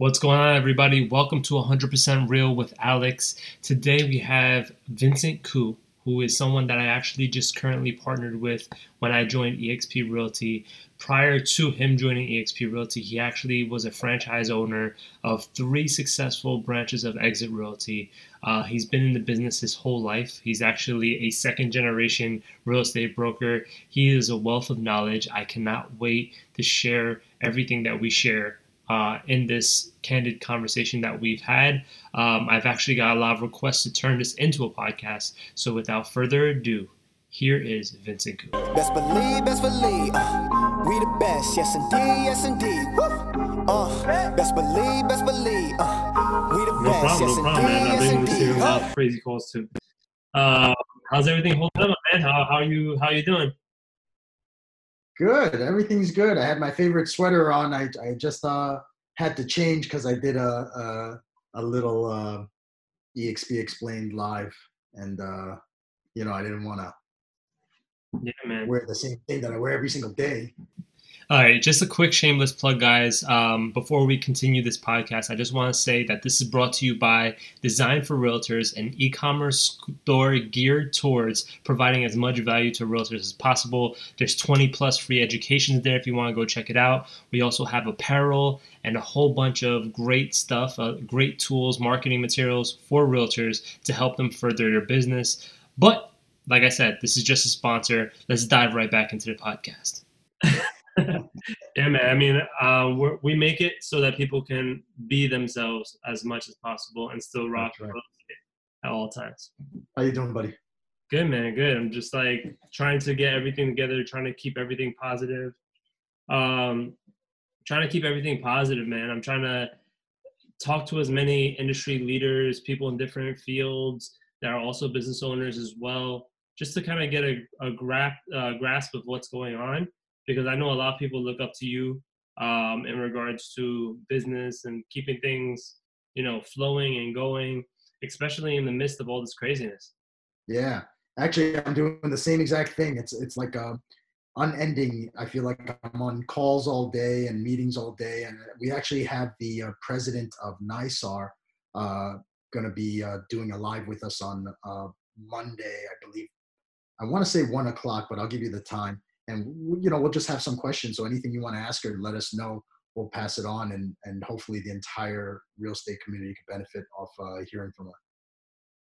What's going on, everybody? Welcome to 100% Real with Alex. Today we have Vincent Koo, who is someone that I actually just currently partnered with when I joined eXp Realty. Prior to him joining eXp Realty, he actually was a franchise owner of three successful branches of Exit Realty. Uh, he's been in the business his whole life. He's actually a second generation real estate broker. He is a wealth of knowledge. I cannot wait to share everything that we share uh, in this candid conversation that we've had. Um, I've actually got a lot of requests to turn this into a podcast. So without further ado, here is Vincent Koo. Best believe, best believe, uh, we the best, yes indeed, yes indeed. Woo. Uh, best believe, best believe, uh, we the No best, problem, yes no problem, man. I've yes been receiving indeed. a lot of crazy calls too. Uh, how's everything holding up, man? How how are you how are you doing? Good. Everything's good. I had my favorite sweater on. I I just uh had to change because I did a a, a little uh, EXP explained live, and uh, you know I didn't want to Yeah, man. wear the same thing that I wear every single day. All right, just a quick shameless plug, guys. Um, before we continue this podcast, I just want to say that this is brought to you by Design for Realtors, an e commerce store geared towards providing as much value to realtors as possible. There's 20 plus free educations there if you want to go check it out. We also have apparel and a whole bunch of great stuff, uh, great tools, marketing materials for realtors to help them further their business. But like I said, this is just a sponsor. Let's dive right back into the podcast. yeah, man. I mean, uh, we're, we make it so that people can be themselves as much as possible and still rock right. at all times. How you doing, buddy? Good, man. Good. I'm just like trying to get everything together, trying to keep everything positive. Um, trying to keep everything positive, man. I'm trying to talk to as many industry leaders, people in different fields that are also business owners as well, just to kind of get a, a grasp, uh, grasp of what's going on. Because I know a lot of people look up to you um, in regards to business and keeping things, you know, flowing and going, especially in the midst of all this craziness. Yeah, actually, I'm doing the same exact thing. It's it's like a unending. I feel like I'm on calls all day and meetings all day, and we actually have the uh, president of NYSAR uh, going to be uh, doing a live with us on uh, Monday, I believe. I want to say one o'clock, but I'll give you the time, and you know we'll just have some questions. So anything you want to ask her, let us know. We'll pass it on, and and hopefully the entire real estate community can benefit off uh, hearing from her.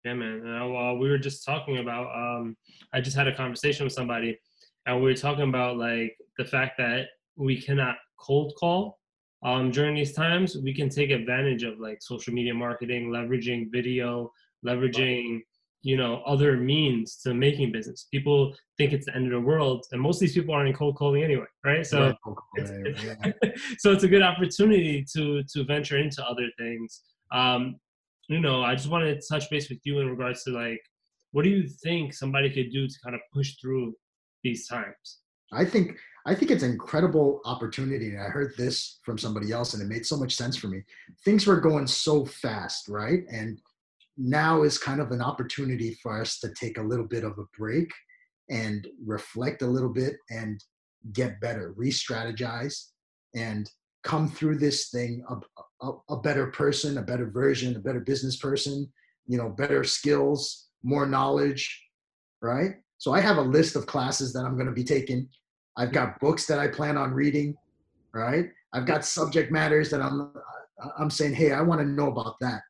Yeah, man. Uh, well, we were just talking about. Um, I just had a conversation with somebody, and we were talking about like the fact that we cannot cold call um, during these times. We can take advantage of like social media marketing, leveraging video, leveraging you know other means to making business. People think it's the end of the world, and most of these people aren't in cold calling anyway, right? So. Right. it's, it's- yeah. so it's a good opportunity to to venture into other things. Um, you know, I just wanted to touch base with you in regards to like, what do you think somebody could do to kind of push through these times? I think I think it's an incredible opportunity. And I heard this from somebody else, and it made so much sense for me. Things were going so fast, right? And now is kind of an opportunity for us to take a little bit of a break and reflect a little bit and get better, re-strategize, and come through this thing a, a, a better person, a better version, a better business person, you know, better skills, more knowledge, right? So I have a list of classes that I'm going to be taking. I've got books that I plan on reading, right? I've got subject matters that I'm I'm saying, hey, I want to know about that.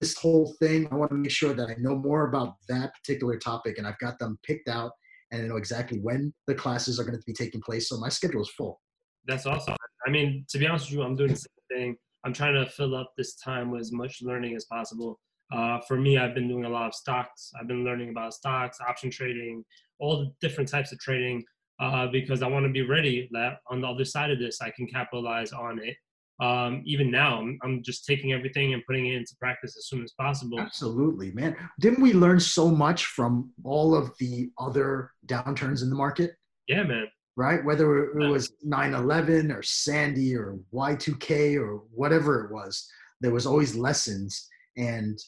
This whole thing, I want to make sure that I know more about that particular topic, and I've got them picked out, and I know exactly when the classes are going to be taking place. So my schedule is full. That's awesome. I mean, to be honest with you, I'm doing the same thing. I'm trying to fill up this time with as much learning as possible. Uh, for me, I've been doing a lot of stocks. I've been learning about stocks, option trading, all the different types of trading, uh, because I want to be ready that on the other side of this, I can capitalize on it. Um, even now, I'm, I'm just taking everything and putting it into practice as soon as possible. Absolutely, man. Didn't we learn so much from all of the other downturns in the market? Yeah, man. right? Whether it was 9 11 or Sandy or Y2K or whatever it was, there was always lessons. And,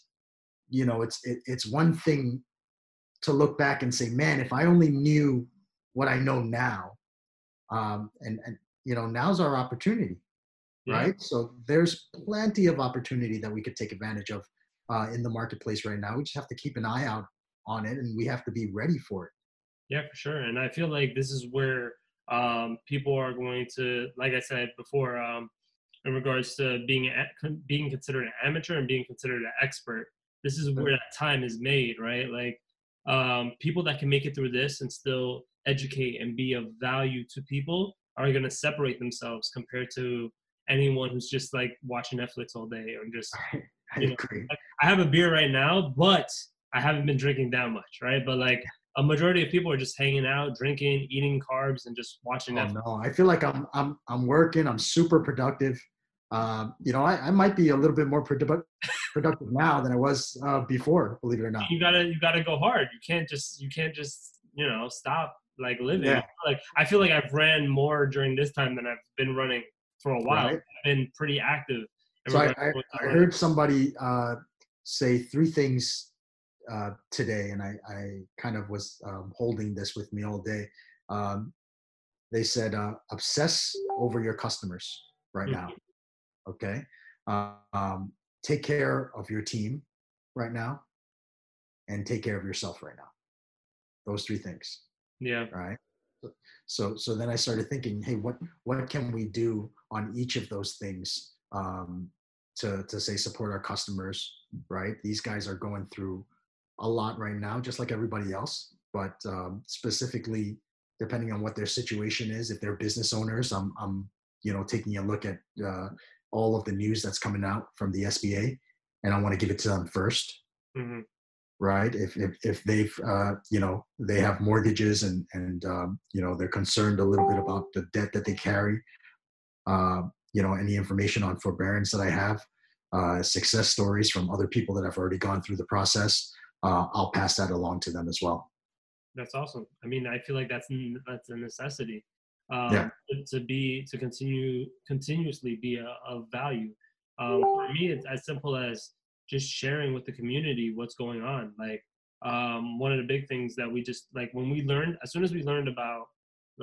you know, it's, it, it's one thing to look back and say, man, if I only knew what I know now, um, and, and, you know, now's our opportunity. Yeah. right? So there's plenty of opportunity that we could take advantage of uh, in the marketplace right now. We just have to keep an eye out on it, and we have to be ready for it. Yeah, for sure. And I feel like this is where um, people are going to, like I said before, um, in regards to being a, being considered an amateur and being considered an expert. This is where that time is made, right? Like um, people that can make it through this and still educate and be of value to people are going to separate themselves compared to anyone who's just like watching Netflix all day or just. I You know, agree. I have a beer right now, but I haven't been drinking that much, right? But like a majority of people are just hanging out, drinking, eating carbs, and just watching Oh, Netflix. no, I feel like I'm I'm I'm working. I'm super productive. Um, you know, I, I might be a little bit more produ- productive now than I was uh, before. Believe it or not. You gotta you gotta go hard. You can't just you can't just you know stop like living. Yeah. Like I feel like I've ran more during this time than I've been running for a while. Right. Been pretty active. So I, I, I heard somebody uh, say three things uh, today, and I, I kind of was um, holding this with me all day. Um, they said, uh, obsess over your customers right Mhm. now. Okay. Um, take care of your team right now, and take care of yourself right now. Those three things Yeah. right so so then i started thinking hey what what can we do on each of those things um to to say support our customers right? These guys are going through a lot right now just like everybody else but um specifically depending on what their situation is if they're business owners i'm i'm you know taking a look at uh, all of the news that's coming out from the sba and i want to give it to them first. Hmm right? If if, if they've uh, you know they have mortgages and and um, you know they're concerned a little bit about the debt that they carry uh, you know any information on forbearance that i have uh, success stories from other people that have already gone through the process uh, i'll pass that along to them as well That's awesome. I mean, I feel like that's that's a necessity. Um, Yeah. to, be to continue continuously be a, of value. Um, for me, it's as simple as just sharing with the community what's going on. Like um, one of the big things that we just like when we learned as soon as we learned about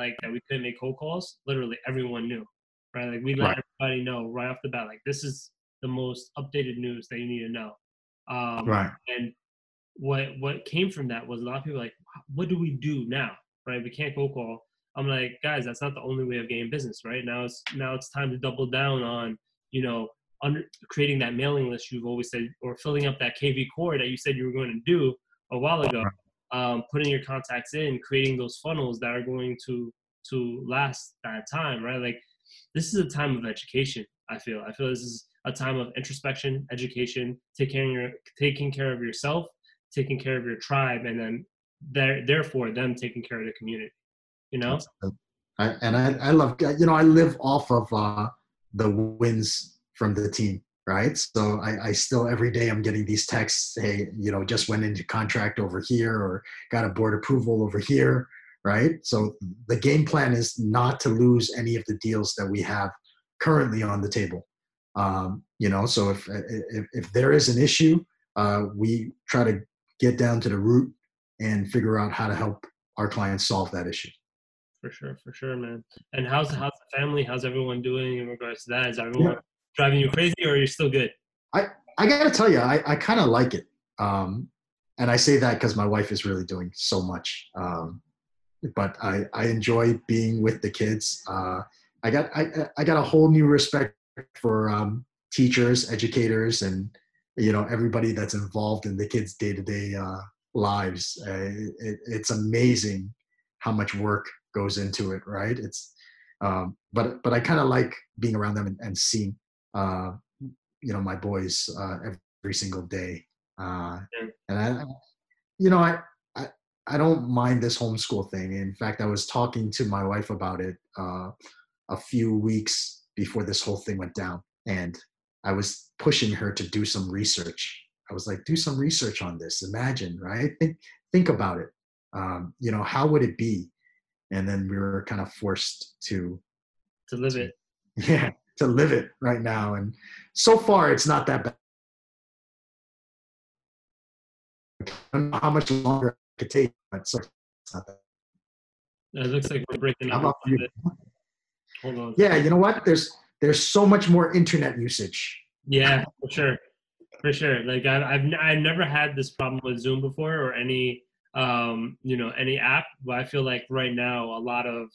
like that we couldn't make cold calls, literally everyone knew, right? Like we let Right. everybody know right off the bat, like this is the most updated news that you need to know. Um, right and what what came from that was a lot of people like, what do we do now? Right? We can't cold call. I'm like, guys, that's not the only way of getting business, right? Now it's now it's time to double down on, you know, under creating that mailing list you've always said, or filling up that kvCORE that you said you were going to do a while ago. Um, putting your contacts in, creating those funnels that are going to to last that time, right? Like this is a time of education. I feel. I feel this is a time of introspection, education, taking your taking care of yourself, taking care of your tribe, and then there, therefore them taking care of the community. You know, I, and I, I love you know I live off of uh, the wins from the team, right? So I, I still every day I'm getting these texts, hey, you know, just went into contract over here or got a board approval over here, right? So the game plan is not to lose any of the deals that we have currently on the table. Um, you know, so if if, if there is an issue, uh, we try to get down to the root and figure out how to help our clients solve that issue. for sure, for sure, man. And how's how's the family? How's everyone doing in regards to that? Is everyone driving you crazy, or you're still good? I I gotta tell you, I, I kind of like it. Um, and I say that because my wife is really doing so much. Um, but I, I enjoy being with the kids. Uh, I got I, I got a whole new respect for um, teachers, educators, and you know everybody that's involved in the kids' day to day lives. Uh, it, it's amazing how much work goes into it, right? It's um, but but I kind of like being around them and, and seeing uh, you know my boys uh, every single day uh, and I you know I, I don't mind this homeschool thing. In fact I was talking to my wife about it uh, a few weeks before this whole thing went down and I was pushing her to do some research. I was like do some research on this. Imagine right? Think think about it. Um, you know how would it be? And then we were kind of forced to To live it, yeah to live it right now and so far it's not that bad. I don't know how much longer could take but so it's not that it looks like we're breaking up. about a bit. Hold on. yeah you know what there's there's so much more internet usage. Yeah, for sure, for sure. Like I've I've, n- I've never had this problem with Zoom before or any um you know any app, but I feel like right now a lot of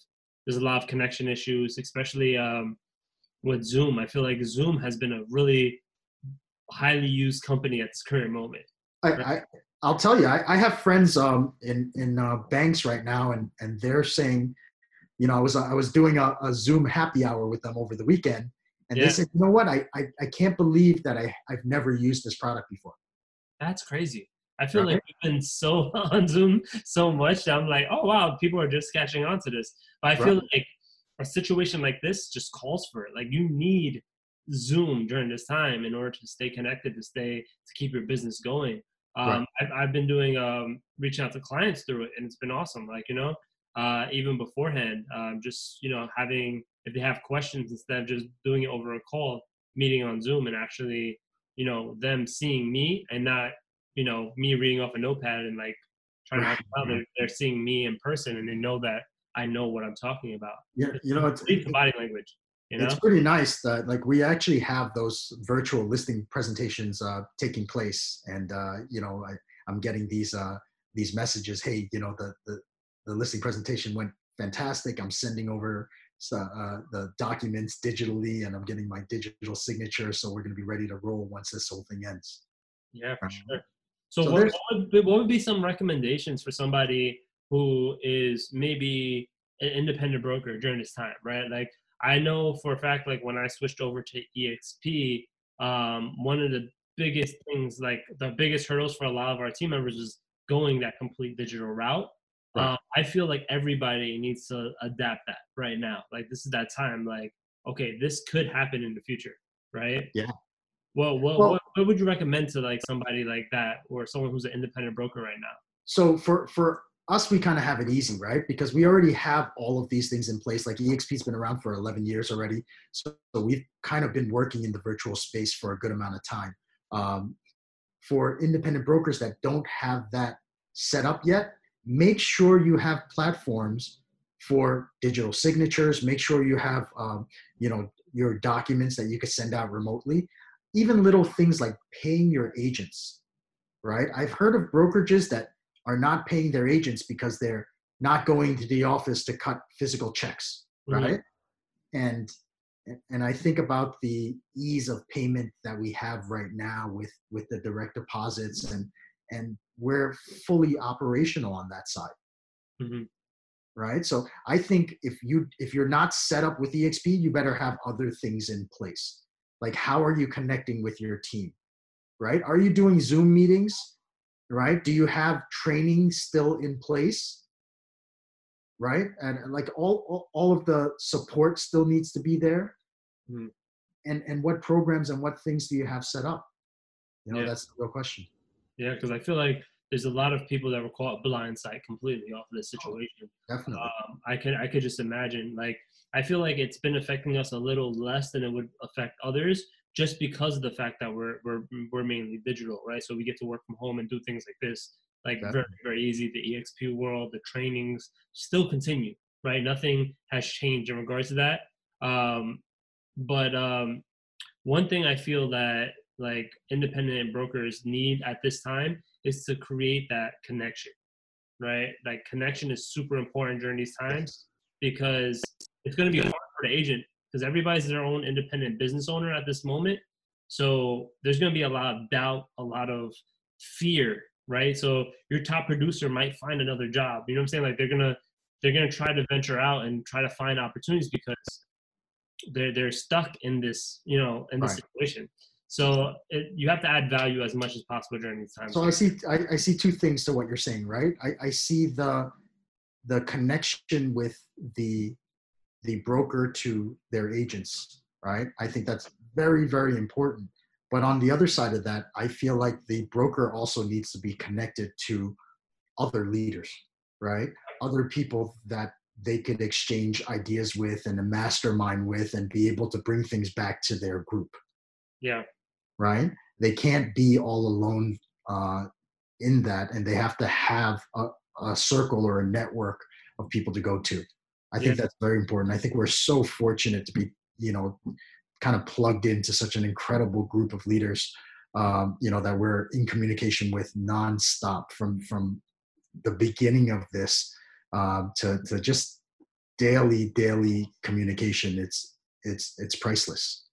there's a lot of connection issues, especially um with Zoom. I feel like Zoom has been a really highly used company at this current moment. I, I I'll tell you, I, I have friends um, in in uh, banks right now, and and they're saying, you know, I was I was doing a, a Zoom happy hour with them over the weekend, and Yeah. they said, you know what, I, I I can't believe that I I've never used this product before. That's crazy. I feel like we've been so on Zoom so much that I'm like, oh wow, people are just catching on to this. But I feel Right. like a situation like this just calls for it. Like you need Zoom during this time in order to stay connected, to stay to keep your business going. Um, Right. I've, I've been doing um, reaching out to clients through it, and it's been awesome. Like you know, uh, even beforehand, um, just you know, having if they have questions instead of just doing it over a call, meeting on Zoom, and actually, you know, them seeing me and not you know me reading off a notepad and like trying to help them out. They're, they're seeing me in person, and they know that I know what I'm talking about. You, you know, it's, the body language. You know, it's pretty nice that like we actually have those virtual listing presentations uh, taking place and uh, you know I, i'm getting these uh, these messages hey you know the, the the listing presentation went fantastic i'm sending over uh, the documents digitally and i'm getting my digital signature so we're going to be ready to roll once this whole thing ends Yeah, for Um, sure. So, so what, what, would be, what would be some recommendations for somebody who is maybe an independent broker during this time, right? Like, I know for a fact, like when I switched over to EXP, um, one of the biggest things, like the biggest hurdles for a lot of our team members is going that complete digital route. Right. Um, I feel like everybody needs to adapt that right now. Like, this is that time. Like, okay, this could happen in the future, right? Yeah. Well, what, Well- what, what would you recommend to like somebody like that or someone who's an independent broker right now? so for for us we kind of have it easy right? Because we already have all of these things in place. Like exp's been around for 11 years already so, we've kind of been working in the virtual space for a good amount of time. Um, for independent brokers that don't have that set up yet make sure you have platforms for digital signatures. Make sure you have um, you know your documents that you can send out remotely. Even little things like paying your agents right? I've heard of brokerages that are not paying their agents because they're not going to the office to cut physical checks Mhm. right? And and i think about the ease of payment that we have right now with with the direct deposits and and we're fully operational on that side. Mhm. right? So i think if you if you're not set up with exp you better have other things in place. Like how are you connecting with your team? Right? Are you doing zoom meetings right? Do you have training still in place? Right? And like all all, all of the support still needs to be there? Mhm. and and what programs and what things do you have set up? You know Yeah. that's the real question. Yeah, because I feel like there's a lot of people that were caught blindside completely off of this situation. definitely. Um, I could I could just imagine like I feel like it's been affecting us a little less than it would affect others just because of the fact that we're we're we're mainly digital, right? So we get to work from home and do things like this, like very very easy. The EXP world, the trainings still continue, right? Nothing has changed in regards to that. Um, but um, one thing I feel that like independent brokers need at this time is to create that connection, right? Like connection is super important during these times because it's going to be hard for the agent because everybody's their own independent business owner at this moment. So there's going to be a lot of doubt, a lot of fear, right? So your top producer might find another job. You know what I'm saying? Like they're gonna they're gonna try to venture out and try to find opportunities because they're they're stuck in this you know in this Right. situation. So it, you have to add value as much as possible during these times. So I see I, I see two things to what you're saying, right? I, I see the the connection with the the broker to their agents, right? I think that's very, very important. But on the other side of that, I feel like the broker also needs to be connected to other leaders, right? Other people that they could exchange ideas with and a mastermind with and be able to bring things back to their group yeah, right? They can't be all alone uh, in that, and they have to have a, a circle or a network of people to go to. I think Yeah. that's very important. I think we're so fortunate to be you know, kind of plugged into such an incredible group of leaders, um, you know, that we're in communication with nonstop from from the beginning of this um, to to just daily daily communication. It's it's it's priceless.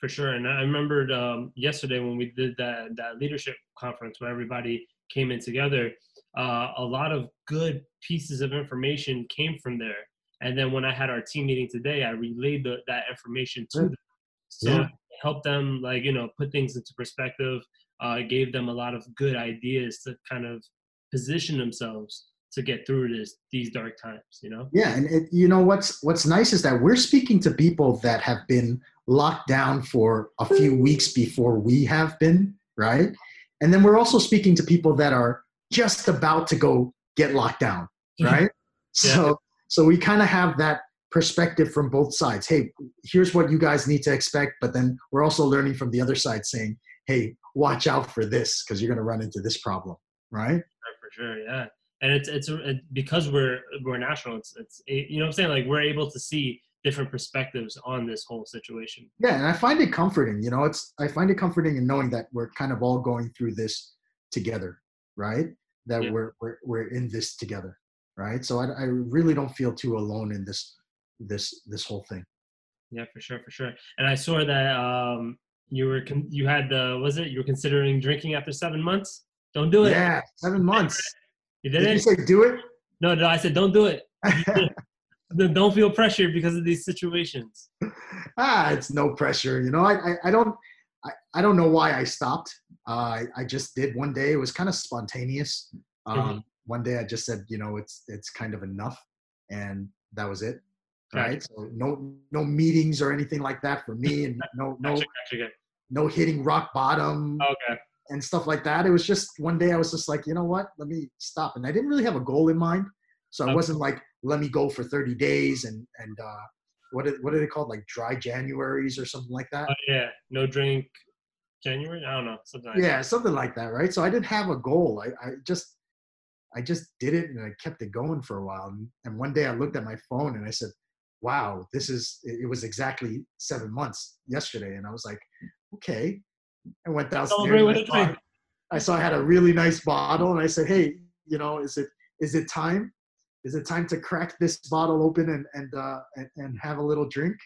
For sure, and I remembered um, yesterday when we did that that leadership conference where everybody came in together. Uh, a lot of good pieces of information came from there. And then when I had our team meeting today, I relayed the, that information to them. So yeah. help them like, you know, put things into perspective, uh, gave them a lot of good ideas to kind of position themselves to get through this these dark times you know yeah and it, you know what's what's nice is that we're speaking to people that have been locked down for a few weeks before we have been right and then we're also speaking to people that are just about to go get locked down right yeah. so so we kind of have that perspective from both sides. Hey here's what you guys need to expect but then we're also learning from the other side saying hey watch out for this because you're going to run into this problem right? For sure yeah. And it's it's it, because we're we're national it's it's you know what i'm saying? Like we're able to see different perspectives on this whole situation. Yeah and i find it comforting you know it's i find it comforting in knowing that we're kind of all going through this together right? That yeah. we're, we're we're in this together right? So I, I really don't feel too alone in this this this whole thing. Yeah for sure for sure. And i saw that um you were con- you had the was it you were considering drinking after seven months? Don't do it. Yeah seven months. You did, did you say do it? No no i said don't do it. Don't feel pressured because of these situations. Ah it's no pressure you know? I i, I don't I, I don't know why I stopped. Uh, I, I just did one day. It was kind of spontaneous. Um, mm-hmm. One day I just said, you know, it's it's kind of enough, and that was it. Right. right. So no no meetings or anything like that for me, and no no no hitting rock bottom. Okay. And stuff like that. It was just one day I was just like, you know what? Let me stop. And I didn't really have a goal in mind, so okay. I wasn't like, let me go for 30 days and and uh, what are, what are they called like dry Januaries or something like that? Oh, yeah, no drink January. I don't know something. Like yeah, that. something like that, right? So I didn't have a goal. I, I just I just did it and I kept it going for a while. And, and one day I looked at my phone and I said, "Wow, this is." It was exactly seven months yesterday, and I was like, "Okay." I went downstairs. I saw, I saw I had a really nice bottle, and I said, "Hey, you know, is it is it time?" is it time to crack this bottle open and and uh, and, and have a little drink?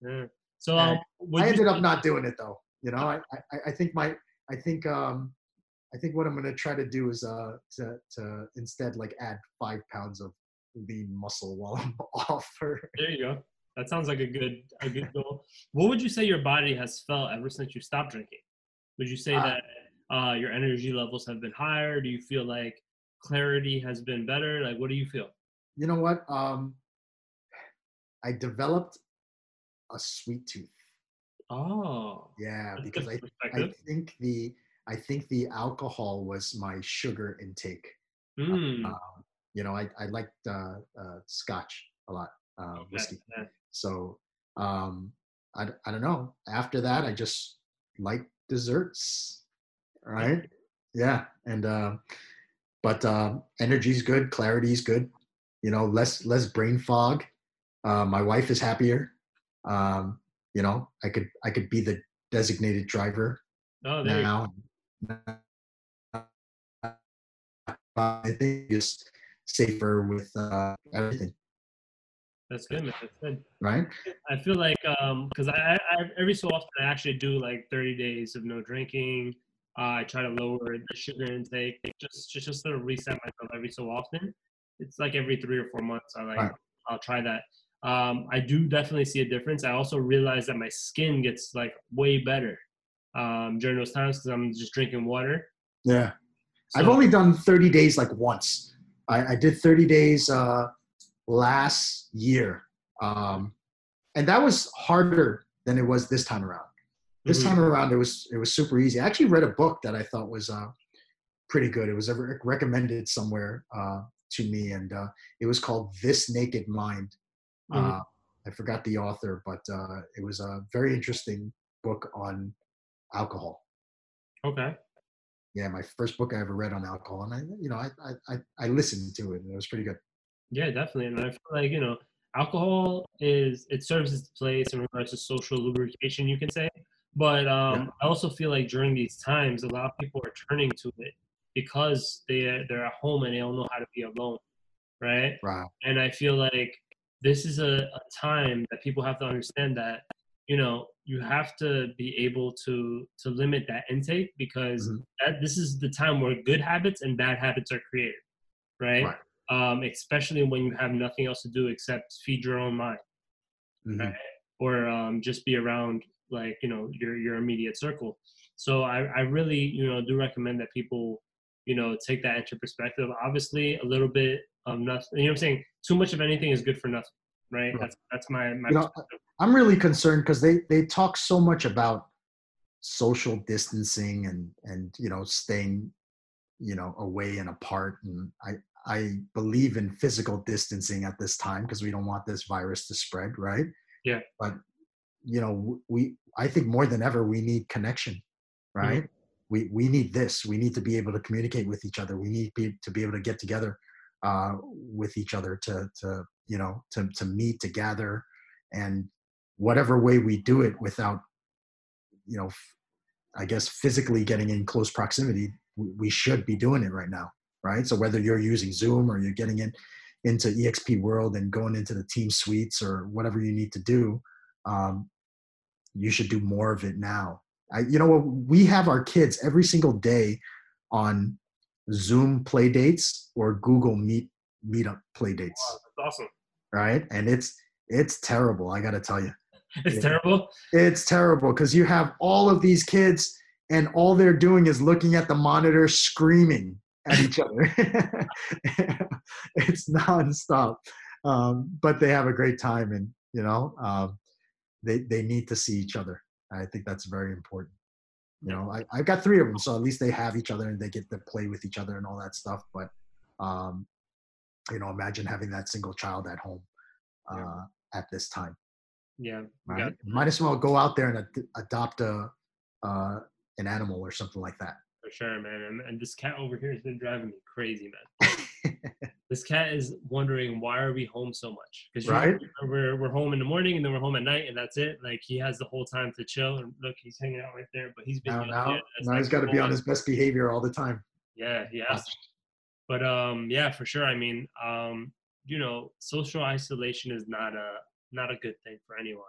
Yeah. So um, I ended up not doing it though. You know, I, I, I think my I think um I think what I'm gonna try to do is uh to to instead like add five pounds of lean muscle while I'm off. Her. There you go. That sounds like a good a good goal. what would you say your body has felt ever since you stopped drinking? Would you say uh, that uh, your energy levels have been higher? Do you feel like clarity has been better? Like, what do you feel? You know what? Um, I developed a sweet tooth. Oh. Yeah, because I, I think the I think the alcohol was my sugar intake. Mm. Um, you know, I I liked uh, uh, Scotch a lot, uh, whiskey. Yeah. So um, I I don't know. After that, I just like desserts. Right? Yeah, and uh, but uh, energy is good, clarity is good. You know, less less brain fog. Uh, my wife is happier. Um, you know, I could I could be the designated driver oh, now. I think it's safer with uh, everything. That's good, man. That's good. Right. I feel like um, because I, I every so often I actually do like 30 days of no drinking, uh, I try to lower the sugar intake just just just to reset myself every so often. It's like every three or four months. I like right. I'll try that. Um, I do definitely see a difference. I also realize that my skin gets like way better um, during those times because I'm just drinking water. Yeah, so, I've only done 30 days like once. I, I did 30 days uh, last year, um, and that was harder than it was this time around. This mm-hmm. time around, it was it was super easy. I actually read a book that I thought was uh, pretty good. It was ever recommended somewhere uh, to me, and uh, it was called This Naked Mind. Mm-hmm. Uh, I forgot the author, but uh, it was a very interesting book on alcohol. Okay. Yeah, my first book I ever read on alcohol, and I, you know, I I I listened to it, and it was pretty good. Yeah, definitely, and I feel like you know, alcohol is it serves its place in regards to social lubrication, you can say. But um, Yeah. I also feel like during these times, a lot of people are turning to it because they they're at home and they don't know how to be alone, right? Right. And I feel like this is a, a time that people have to understand that you know you have to be able to to limit that intake because Mhm. that this is the time where good habits and bad habits are created, right? Right. Um, especially when you have nothing else to do except feed your own mind Mhm. Right. or um, just be around like you know your your immediate circle. So I, I really you know do recommend that people you know take that into perspective. Obviously, a little bit of nothing. You know what I'm saying? Too much of anything is good for nothing, right? That's that's my my. You know. I'm really concerned because they they talk so much about social distancing and and you know staying you know away and apart and I I believe in physical distancing at this time because we don't want this virus to spread, right? Yeah. But you know we I think more than ever we need connection, right? We we need this. We need to be able to communicate with each other. We need be, to be able to get together uh, with each other to to you know to to meet together. And whatever way we do it without you know i guess physically getting in close proximity we, should be doing it right now right? So whether you're using zoom or you're getting in into exp world and going into the team suites or whatever you need to do um, you should do more of it now. I, you know what we have our kids every single day on zoom play dates or google meet meetup play dates. Wow, that's awesome. Right? And it's it's terrible i gotta tell you It's Yeah. terrible. it's terrible because you have all of these kids and all they're doing is looking at the monitor screaming at each other. It's nonstop. Um, but they have a great time and you know um, they they need to see each other. I think that's very important. You know I, i've got three of them so at least they have each other and they get to play with each other and all that stuff but um, you know imagine having that single child at home uh, at this time Yeah. right? Might as well go out there and ad- adopt a uh, an animal or something like that. For sure, man. And, and this cat over here has been driving me crazy, man. this cat is wondering why are we home so much? Because Right. we're we're home in the morning and then we're home at night and that's it. Like he has the whole time to chill and look, he's hanging out right there. But he's been Now, now, now he's got to be on his best behavior all the time. Yeah, he has. But um, yeah, for sure. I mean, um, you know, social isolation is not a not a good thing for anyone,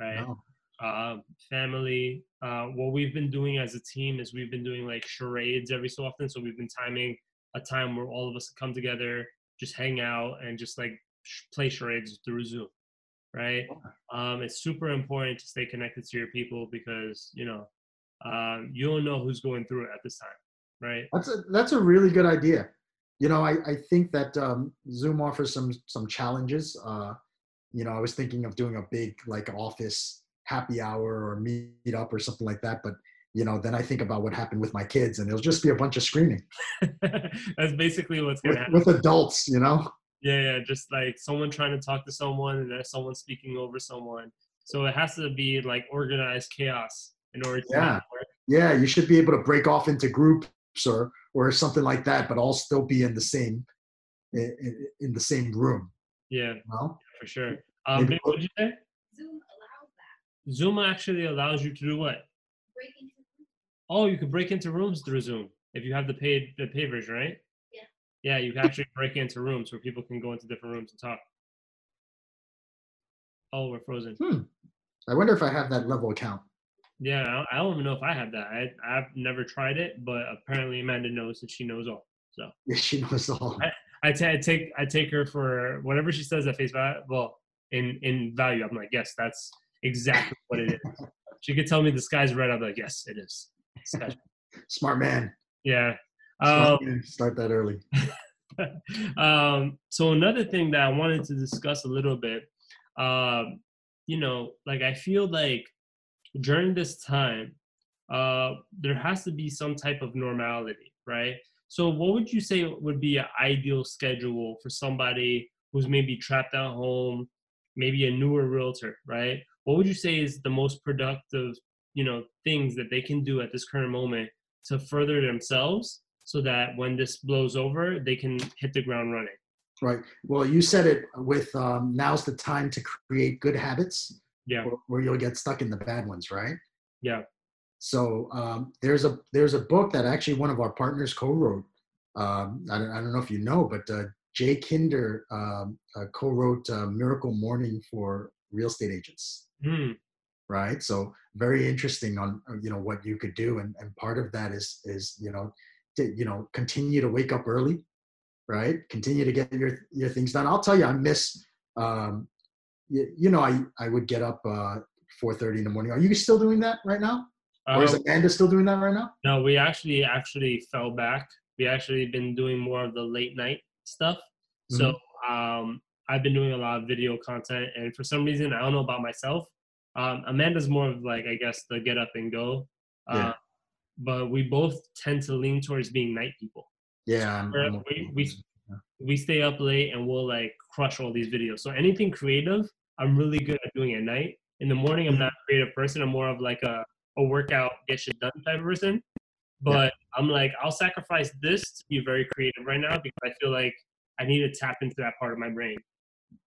right? No. Um, family. Uh, what we've been doing as a team is we've been doing like charades every so often. So we've been timing a time where all of us come together, just hang out, and just like sh- play charades through Zoom, right? Um, it's super important to stay connected to your people because you know um, you don't know who's going through it at this time, right? That's a that's a really good idea. You know, I, I think that um, Zoom offers some some challenges. Uh, you know, I was thinking of doing a big like office happy hour or meet up or something like that, but you know, then I think about what happened with my kids, and it'll just be a bunch of screaming That's basically what's gonna happen. with adults. You know, Yeah, yeah, just like someone trying to talk to someone and there's someone speaking over someone. So it has to be like organized chaos in order to Yeah. work. yeah, you should be able to break off into groups or or something like that, but all still be in the same in, in- in the same room. Yeah, You know? for sure. Um, Maybe what did you say? Zoom allows that. Zoom actually allows you to do what? Break into rooms. Oh, you can break into rooms through Zoom if you have the paid the paid version, right? Yeah. Yeah, you can actually break into rooms where people can go into different rooms and talk. Oh, we're frozen. I wonder if I have that level account. Yeah, I don't, I don't even know if I have that. I I've never tried it, but apparently Amanda knows that she knows all. So Yeah, she knows all. I ta- I take I take her for whatever she says at face value. Well, in in value, I'm like, yes, that's exactly what it is. She could tell me the sky's red. I'm like, yes, it is. Smart man. yeah. Smart Um, man. Start that early. um, so another thing that I wanted to discuss a little bit, um, you know, like I feel like during this time, uh, there has to be some type of normality, right? So, what would you say would be an ideal schedule for somebody who's maybe trapped at home, maybe a newer realtor, right? What would you say is the most productive, you know, things that they can do at this current moment to further themselves so that when this blows over, they can hit the ground running? Right. Well, you said it with um, now's the time to create good habits, Yeah. or, or you'll get stuck in the bad ones, right? Yeah. So um, there's a there's a book that actually one of our partners co-wrote. Um, I, don't, I don't know if you know, but uh, Jay Kinder um, uh, co-wrote uh, Miracle Morning for real estate agents. Hmm. right so very interesting on uh, you know what you could do and, and part of that is is you know to, you know continue to wake up early right continue to get your your things done i'll tell you i miss um you, you know i i would get up uh 4:30 in the morning are you still doing that right now or is Uh, amanda still doing that right now no, we actually actually fell back. We actually been doing more of the late night stuff. So um, I've been doing a lot of video content, and for some reason, I don't know about myself. Um, Amanda's more of like I guess the get up and go. Uh, Yeah. But we both tend to lean towards being night people. yeah I'm, I'm- we, we we stay up late and we'll like crush all these videos. So anything creative, I'm really good at doing at night. In the morning, I'm not a creative person. I'm more of like a, a workout, get shit done type of person. But I'm like, I'll sacrifice this to be very creative right now because I feel like I need to tap into that part of my brain.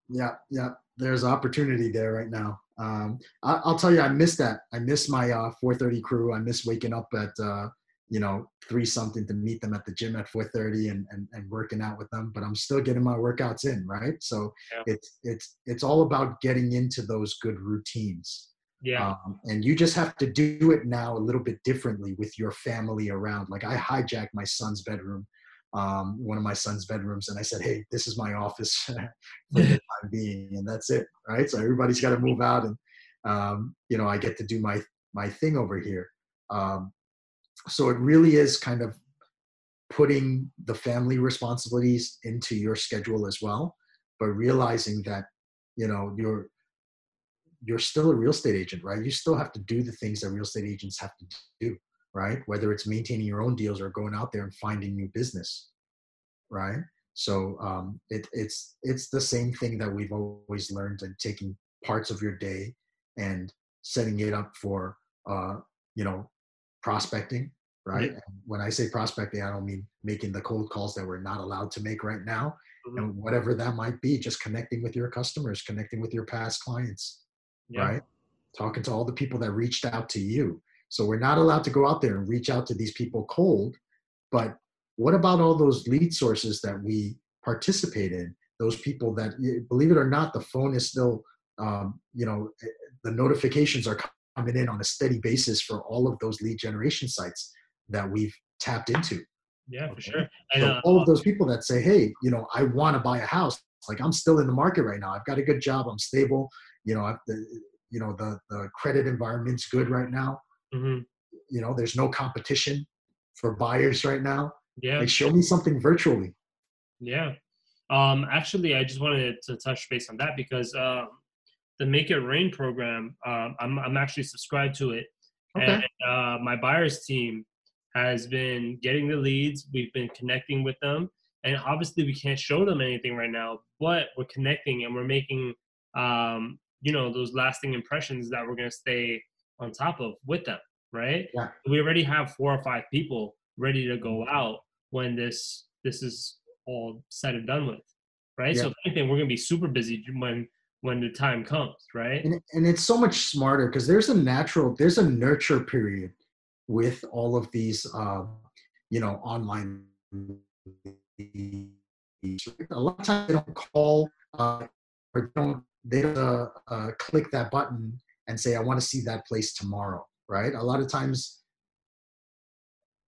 yeah yeah there's opportunity there right now um I, i'll tell you i miss that i miss my uh 4.30 crew i miss waking up at uh you know three something to meet them at the gym at 4.30 and, and and working out with them but i'm still getting my workouts in right? So Yeah. it's it's it's all about getting into those good routines. Yeah. um, and you just have to do it now a little bit differently with your family around. Like i hijacked my son's bedroom um, one of my son's bedrooms and i said hey this is my office for the time being and that's it right? So everybody's got to move out and um, you know i get to do my my thing over here. Um, so it really is kind of putting the family responsibilities into your schedule as well but realizing that you know you're you're still a real estate agent right? You still have to do the things that real estate agents have to do right? Whether it's maintaining your own deals or going out there and finding new business right? So um, it, it's it's the same thing that we've always learned and taking parts of your day and setting it up for uh, you know prospecting right? And when i say prospecting i don't mean making the cold calls that we're not allowed to make right now. Mhm. and whatever that might be just connecting with your customers connecting with your past clients Yeah. right? Talking to all the people that reached out to you. So we're not allowed to go out there and reach out to these people cold but what about all those lead sources that we participate in? Those people that believe it or not the phone is still um, you know eh, the notifications are coming in on a steady basis for all of those lead generation sites that we've tapped into Yeah, for sure. And so uh, all of those people that say, "Hey, you know, I want to buy a house. Like I'm still in the market right now. I've got a good job. I'm stable. You know, I've, the, you know, the the credit environment's good right now. mhm. You know, there's no competition for buyers right now. yeah. Like, show me something virtually. Yeah. Um, actually, I just wanted to touch base on that because um, the Make It Rain program, um, I'm, I'm actually subscribed to it. Okay. And uh, my buyers team has been getting the leads. We've been connecting with them. And obviously, we can't show them anything right now, but we're connecting and we're making, um, you know, those lasting impressions that we're going to stay on top of with them, right? Yeah. We already have four or five people ready to go out when this this is all said and done with, right? Yeah. So if anything, we're going to be super busy when when the time comes, right? And and it's so much smarter because there's a natural, there's a nurture period with all of these, uh, you know, online. A lot of times they don't call uh, or don't they don't uh, uh, click that button and say, "I want to see that place tomorrow." Right? A lot of times,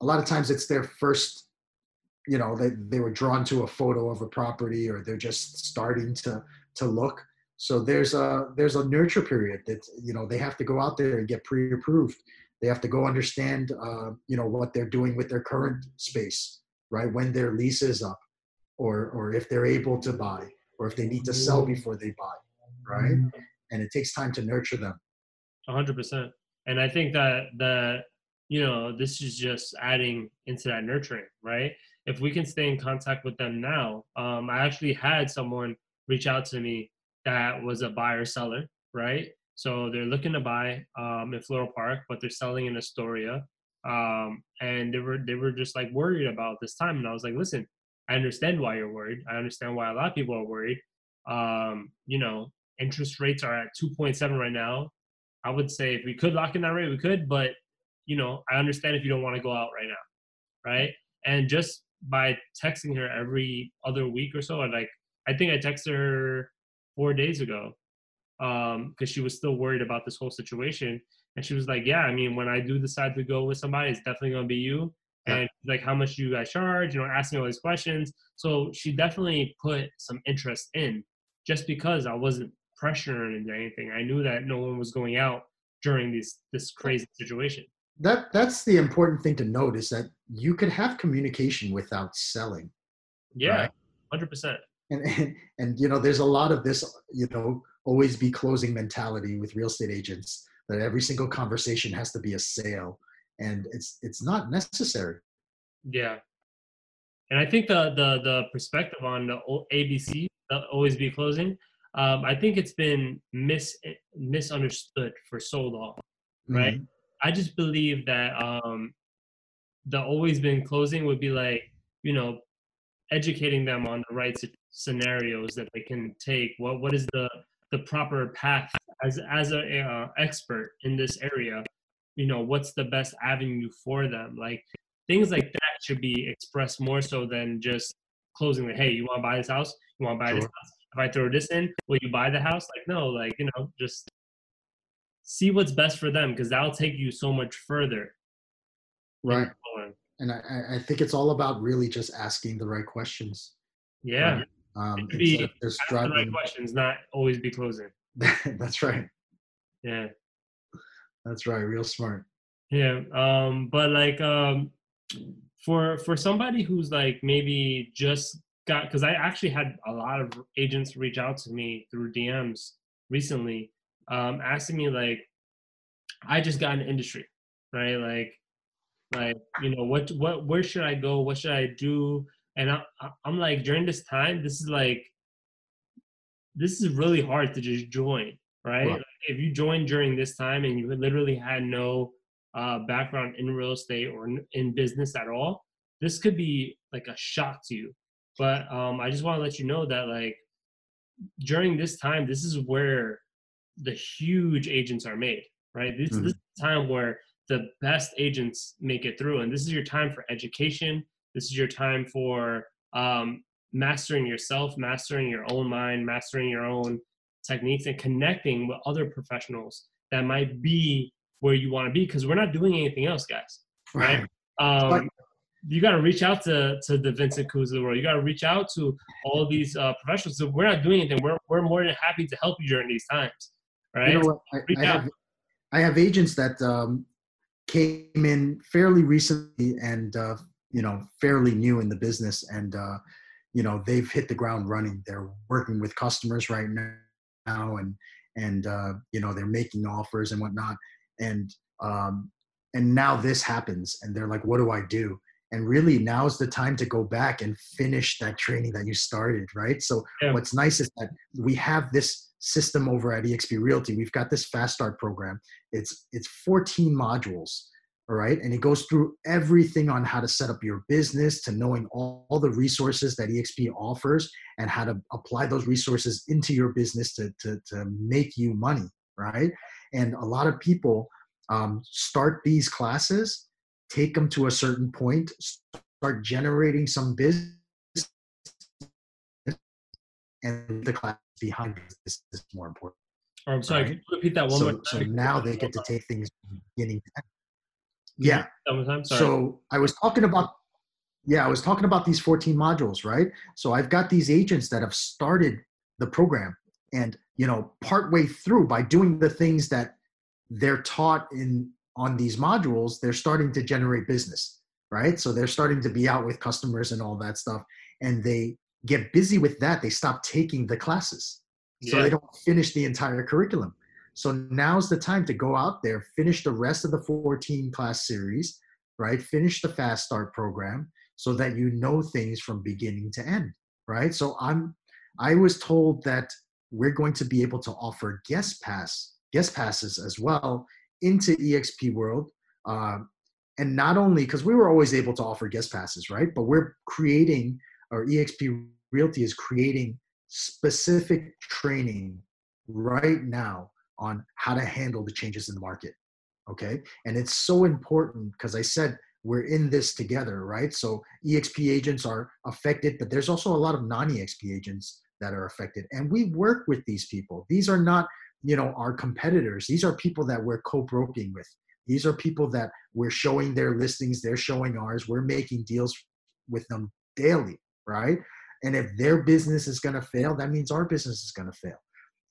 a lot of times it's their first. You know, they they were drawn to a photo of a property, or they're just starting to to look. So there's a there's a nurture period that you know they have to go out there and get pre-approved. They have to go understand uh, you know what they're doing with their current space, right? When their lease is up, or or if they're able to buy, or if they need to sell before they buy, right? And it takes time to nurture them. Hundred percent. And I think that the you know this is just adding into that nurturing, right? If we can stay in contact with them now, um, I actually had someone reach out to me that was a buyer seller, right? So they're looking to buy um, in Floral Park, but they're selling in Astoria, um, and they were they were just like worried about this time. And I was like, listen, I understand why you're worried. I understand why a lot of people are worried. Um, you know, interest rates are at 2.7 right now. I would say if we could lock in that rate, we could, but you know, I understand if you don't want to go out right now, right? And just by texting her every other week or so, I like I think I texted her four days ago um because she was still worried about this whole situation. And she was like yeah i mean when i do decide to go with somebody it's definitely going to be you. Yeah. and like how much do you guys charge? You know asking all these questions. So she definitely put some interest in just because i wasn't pressuring into anything. I knew that no one was going out during this this crazy situation. That that's the important thing to note is that you could have communication without selling. yeah. Right. 100% and, and and you know there's a lot of this you know always be closing mentality with real estate agents that every single conversation has to be a sale and it's it's not necessary Yeah, and I think the the the perspective on the ABC, the always be closing, um, I think it's been mis misunderstood for so long. Right. Mhm. I just believe that um, the always been closing would be like you know educating them on the right scenarios that they can take. What what is the the proper path as as a uh, expert in this area? You know what's the best avenue for them? Like things like that should be expressed more so than just closing. Like, hey, you want to buy this house? You want to buy this house? If I throw this in, will you buy the house? Like no, like you know just see what's best for them because that'll take you so much further. right. And I, I- think it's all about really just asking the right questions Yeah, um It could be just the right questions, not always be closing. that's right Yeah, that's right real smart yeah. Um, but like um, for for somebody who's like maybe just got because I actually had a lot of agents reach out to me through DMs recently, um, asking me like, I just got in the industry, right? Like, like you know what what where should I go? What should I do? And I, I'm like during this time, this is like this is really hard to just join, right? Right. Like, if you join during this time and you literally had no uh, background in real estate or in- in business at all, this could be like a shock to you. But um, I just want to let you know that like during this time, this is where the huge agents are made, right? This, this is the time where the best agents make it through, and this is your time for education. This is your time for um, mastering yourself, mastering your own mind, mastering your own techniques, and connecting with other professionals that might be where you want to be. Because we're not doing anything else, guys. Right. Um, you got to reach out to to the Vincent Koos of the world. You got to reach out to all these uh, professionals. So we're not doing anything. We're we're more than happy to help you during these times, right? You know? I, I have I have agents that um, came in fairly recently and uh, you know fairly new in the business, and uh, you know they've hit the ground running. They're working with customers right now, and and uh, you know they're making offers and whatnot, and um, and now this happens, and they're like, "What do I do?" And really, now's the time to go back and finish that training that you started, right? So Yeah. what's nice is that we have this system over at EXP Realty. We've got this fast start program. It's it's 14 modules, all right, and it goes through everything on how to set up your business, to knowing all, all the resources that EXP offers, and how to apply those resources into your business to to to make you money, right? And a lot of people um, start these classes, take them to a certain point, start generating some business, and the class behind this is more important. I'm sorry. right. Repeat that one more time? so now they get to take things from beginning to end. Yeah. That one more time. Sorry. So I was talking about, yeah, I was talking about these 14 modules, right? So I've got these agents that have started the program and, you know, partway through by doing the things that they're taught in on these modules, they're starting to generate business, right? So they're starting to be out with customers and all that stuff. And they get busy with that. They stop taking the classes. So Yeah. they don't finish the entire curriculum. So now's the time to go out there, finish the rest of the 14 class series, right? Finish the fast start program so that you know things from beginning to end, right? So I'm I was told that we're going to be able to offer guest pass guest passes as well into EXP World. Uh, and not only because we were always able to offer guest passes, right? But we're creating or EXP Realty is creating specific training right now on how to handle the changes in the market. Okay. And it's so important because I said we're in this together, right? So EXP agents are affected, but there's also a lot of non EXP agents that are affected. And we work with these people. These are not, you know, our competitors. These are people that we're co broking with. These are people that we're showing their listings, they're showing ours. We're making deals with them daily, right? And if their business is going to fail, that means our business is going to fail.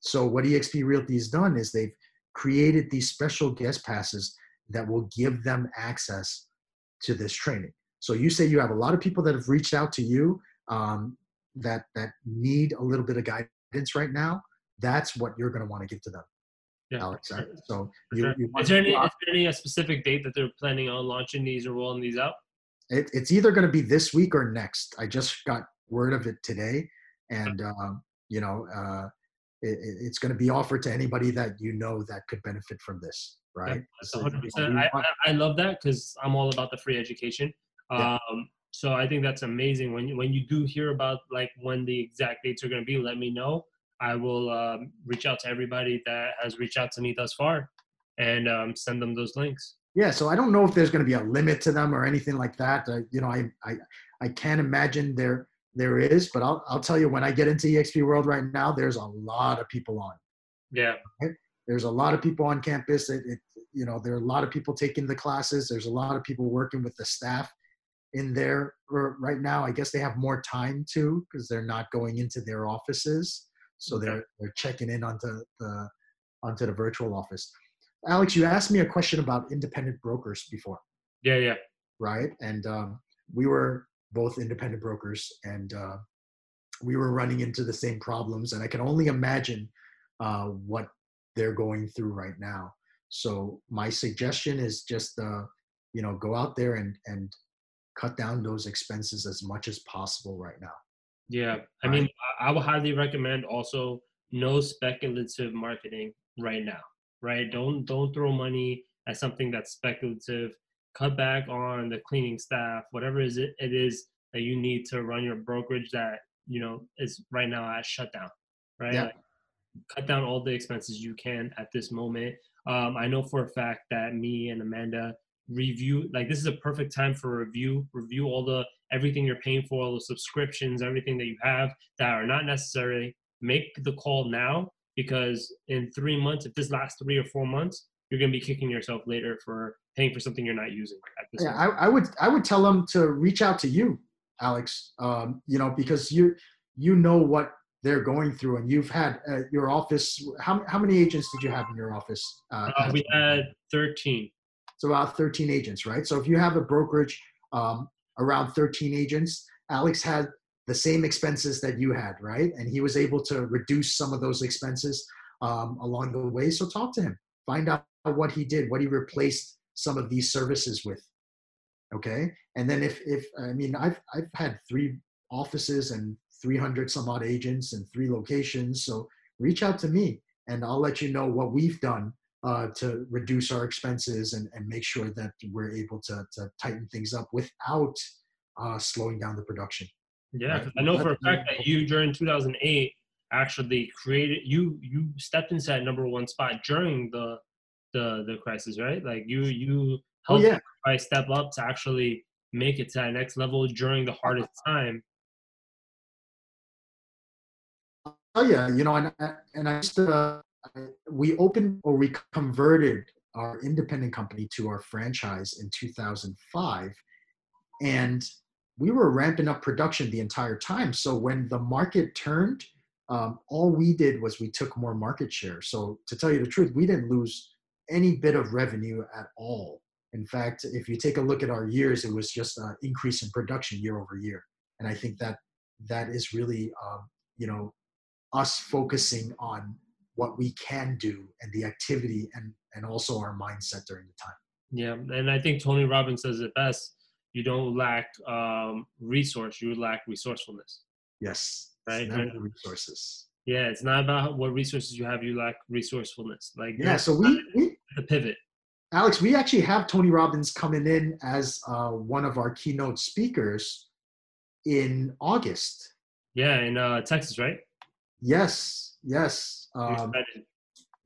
So what EXP Realty has done is they've created these special guest passes that will give them access to this training. So you say you have a lot of people that have reached out to you um, that that need a little bit of guidance right now. That's what you're going to want to give to them, Yeah. Alex. So you, sure. you want Is there any is there any a specific date that they're planning on launching these or rolling these out? it, it's either going to be this week or next. I just got word of it today, and um, you know, uh, it, it- it's going to be offered to anybody that you know that could benefit from this, right? That's So, 100. we percent I, I love that because I'm all about the free education. Yeah. Um, so I think that's amazing. When you when you do hear about like when the exact dates are going to be, let me know. I will um, reach out to everybody that has reached out to me thus far, and um, send them those links. yeah, so I don't know if there's going to be a limit to them or anything like that. Uh, you know, I, I I can't imagine there there is, but I'll I'll tell you when I get into EXP World right now, there's a lot of people on. Yeah, there's a lot of people on campus. It, it, you know, there are a lot of people taking the classes. There's a lot of people working with the staff in there right now. I guess they have more time too because they're not going into their offices, so Okay. they're they're checking in onto the onto the virtual office. Alex, you asked me a question about independent brokers before, yeah, yeah. right? And um, we were both independent brokers, and uh, we were running into the same problems. And I can only imagine uh, what they're going through right now. So my suggestion is just, uh, you know, go out there and and cut down those expenses as much as possible right now. Yeah, I mean, I I would highly recommend also no speculative marketing right now. Right? Don't don't throw money at something that's speculative. Cut back on the cleaning staff, whatever is it it is that you need to run your brokerage that you know is right now at shutdown. Right? Yeah. Like, cut down all the expenses you can at this moment. Um, I know for a fact that me and Amanda review like this is a perfect time for review review all the everything you're paying for all the subscriptions everything that you have that are not necessary make the call now because in three months if this lasts three or four months you're going to be kicking yourself later for paying for something you're not using at this Yeah. I, I would I would tell them to reach out to you, Alex. Um, you know, because you you know what they're going through, and you've had uh, your office. How how many agents did you have in your office? Uh, Uh, we had 13 It's about 13 agents, right? So if you have a brokerage um, around 13 agents, Alex had the same expenses that you had, right? And he was able to reduce some of those expenses um, along the way. So talk to him, find out what he did, what he replaced some of these services with. Okay, and then if if I mean I've I've had three offices and 300 some odd agents and three locations. So reach out to me, and I'll let you know what we've done uh, to reduce our expenses and, and make sure that we're able to, to tighten things up without uh, slowing down the production. Yeah, Right. I know for a fact that you during 2008 actually created you you stepped into that number one spot during the the the crisis, right? Like you you Oh helped yeah, I step up to actually make it to that next level during the hardest time. oh yeah. You know, and I- and I just uh, we opened or we converted our independent company to our franchise in 2005, and we were ramping up production the entire time. So when the market turned, um, all we did was we took more market share. So to tell you the truth, we didn't lose any bit of revenue at all. In fact, if you take a look at our years, it was just an increase in production year over year. And I think that that is really, um, you know, us focusing on what we can do and the activity and and also our mindset during the time. Yeah, and I think Tony Robbins says it best. You don't lack um, resource; you lack resourcefulness. Yes, Right, it's never right. resources. Yeah, it's not about what resources you have; you lack resourcefulness. Like Yeah, so we, we the pivot. Alex, we actually have Tony Robbins coming in as uh, one of our keynote speakers in August. Yeah, in uh, Texas, right? Yes, yes. Um,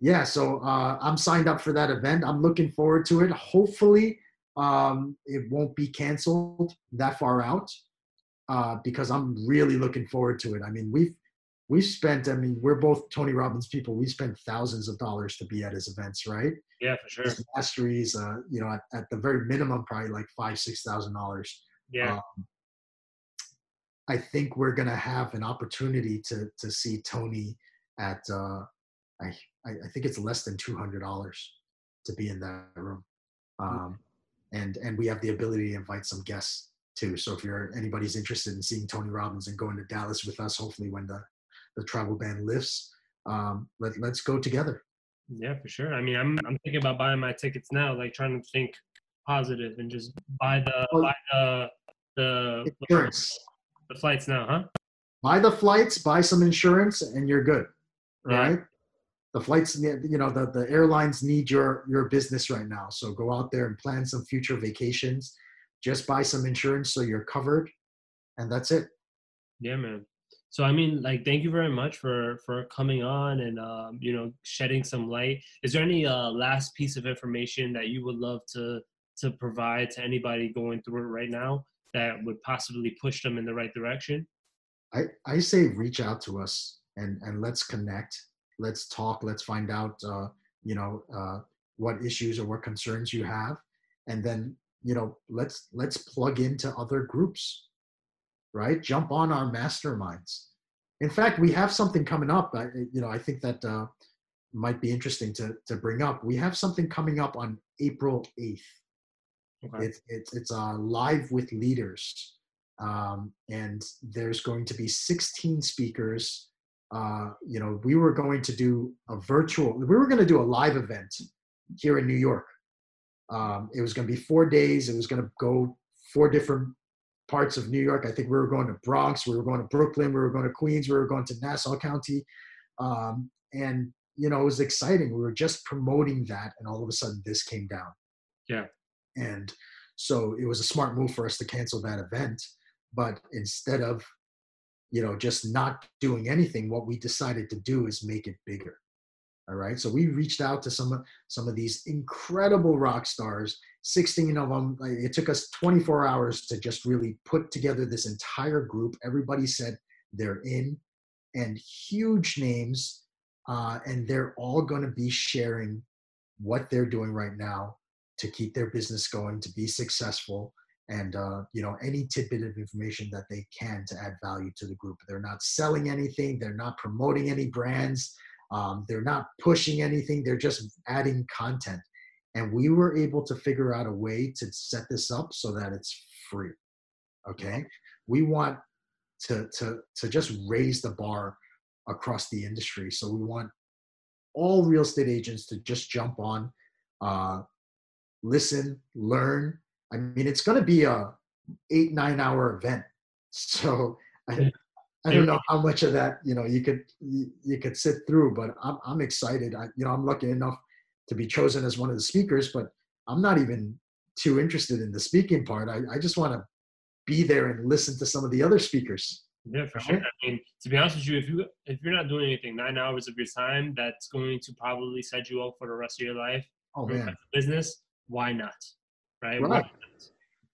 yeah, so uh, I'm signed up for that event. I'm looking forward to it. Hopefully, um, it won't be canceled that far out uh, because I'm really looking forward to it. I mean, we've we've spent. I mean, we're both Tony Robbins people. We spent thousands of dollars to be at his events, right? Yeah, for sure. His masteries, uh, you know, at, at the very minimum, probably like five, six thousand dollars. Yeah, Um, I think we're gonna have an opportunity to to see Tony at uh, I, I I think it's less than two hundred dollars to be in that room, um, and and we have the ability to invite some guests too. So if you're anybody's interested in seeing Tony Robbins and going to Dallas with us, hopefully when the the travel ban lifts, um, let let's go together. yeah, for sure. I mean, I'm I'm thinking about buying my tickets now, like trying to think positive and just buy the Well- buy the the Insurance. the flights now, huh? buy the flights, buy some insurance, and you're good, Yeah. right? The flights, you know, the, the airlines need your your business right now. So go out there and plan some future vacations. Just buy some insurance so you're covered, and that's it. Yeah, man. So I mean, like, thank you very much for for coming on and um, you know shedding some light. Is there any uh, last piece of information that you would love to to provide to anybody going through it right now that would possibly push them in the right direction? I, I say reach out to us and and let's connect. Let's talk. Let's find out uh, you know uh, what issues or what concerns you have, and then you know let's let's plug into other groups, right? Jump on our masterminds. In fact, we have something coming up. I, you know, I think that uh, might be interesting to to bring up. We have something coming up on April eighth. Okay. It's it's it's uh, live with leaders, um, and there's going to be 16 speakers. Uh, you know, we were going to do a virtual. We were going to do a live event here in New York. Um, it was going to be four days. It was going to go four different parts of New York. I think we were going to Bronx, we were going to Brooklyn, we were going to Queens, we were going to Nassau County, um, and you know, it was exciting. We were just promoting that, and all of a sudden, this came down. Yeah. And so it was a smart move for us to cancel that event. But instead of, you know, just not doing anything, what we decided to do is make it bigger. All right. So we reached out to some of some of these incredible rock stars. 16 of them. It took us 24 hours to just really put together this entire group. Everybody said they're in, and huge names, uh, and they're all going to be sharing what they're doing right now to keep their business going, to be successful, and uh, you know any tidbit of information that they can to add value to the group. They're not selling anything. They're not promoting any brands. Um, they're not pushing anything. They're just adding content. And we were able to figure out a way to set this up so that it's free. Okay, we want to to to just raise the bar across the industry. So we want all real estate agents to just jump on, uh, listen, learn. I mean, it's going to be a eight nine hour event, so I, I don't know how much of that you know you could you, you could sit through, but I'm I'm excited. I you know I'm lucky enough to be chosen as one of the speakers, but I'm not even too interested in the speaking part. I, I just want to be there and listen to some of the other speakers. Yeah, for sure. I mean, to be honest with you, if you if you're not doing anything, nine hours of your time, that's going to probably set you up for the rest of your life. Oh man. business. Why not? Right. Right. Why not?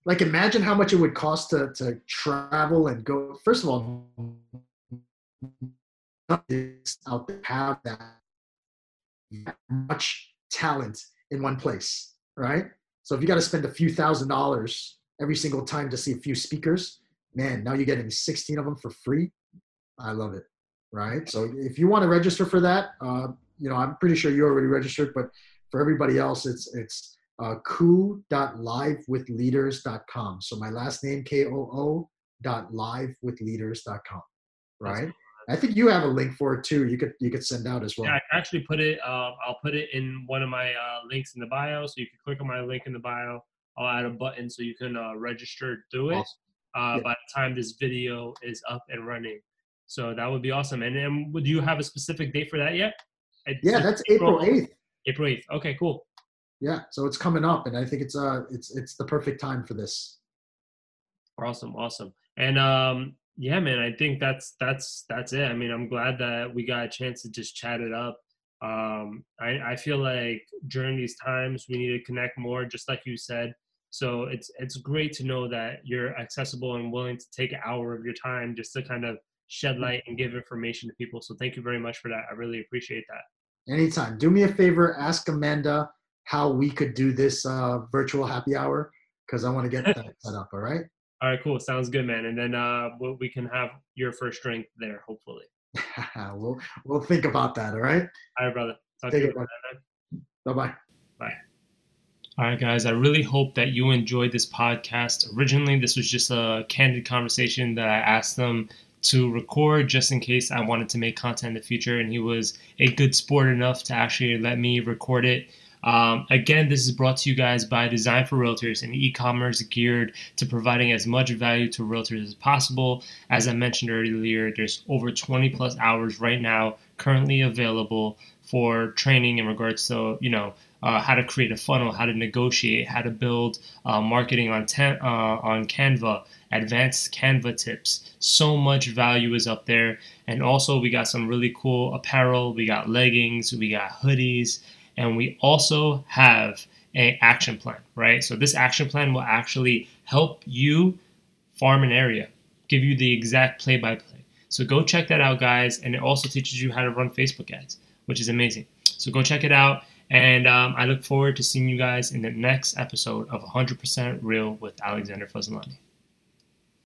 Like imagine how much it would cost to to travel and go first of all out there have that much talent in one place right? So if you got to spend a few thousand dollars every single time to see a few speakers man now you're getting 16 of them for free? I love it right? So if you want to register for that uh, you know i'm pretty sure you already registered but for everybody else it's it's uh, koo.livewithleaders.com. So my last name, K-O-O dot livewithleaders.com. Right. I think you have a link for it too. You could, you could send out as well. Yeah, I actually put it. Uh, I'll put it in one of my uh, links in the bio, so you can click on my link in the bio. I'll add a button so you can uh, register through it. Uh, Yeah. By the time this video is up and running, so that would be awesome. And then, would you have a specific date for that yet? It's Yeah, that's April 8th. April eighth. Okay, cool. Yeah. So it's coming up and I think it's, uh, it's, it's the perfect time for this. Awesome, awesome. And um, yeah, man, I think that's that's that's it. I mean, I'm glad that we got a chance to just chat it up. Um, I, I feel like during these times we need to connect more, just like you said. So it's it's great to know that you're accessible and willing to take an hour of your time just to kind of shed light and give information to people. So thank you very much for that. I really appreciate that. Anytime. Do me a favor, ask Amanda how we could do this uh, virtual happy hour because I want to get that set up. All right. All right, cool. Sounds good, man. And then uh, we can have your first drink there, hopefully. we'll we'll think about that. All right. All right, brother. Talk Take to you. Bye bye. Bye. All right, guys. I really hope that you enjoyed this podcast. Originally, this was just a candid conversation that I asked them to record just in case I wanted to make content in the future, and he was a good sport enough to actually let me record it. Um, again, this is brought to you guys by Design for Realtors, an e commerce geared to providing as much value to realtors as possible. As I mentioned earlier, there's over 20 plus hours right now currently available for training in regards to, you know, uh, how to create a funnel, how to negotiate, how to build uh, marketing on ten, uh, on Canva, advanced Canva tips. So much value is up there, and also we got some really cool apparel. We got leggings, we got hoodies, and we also have a action plan, right? So this action plan will actually help you farm an area, give you the exact play by play. So go check that out, guys. And it also teaches you how to run Facebook ads, which is amazing. So go check it out. And um, I look forward to seeing you guys in the next episode of 100% Real with Alexander Fazlani.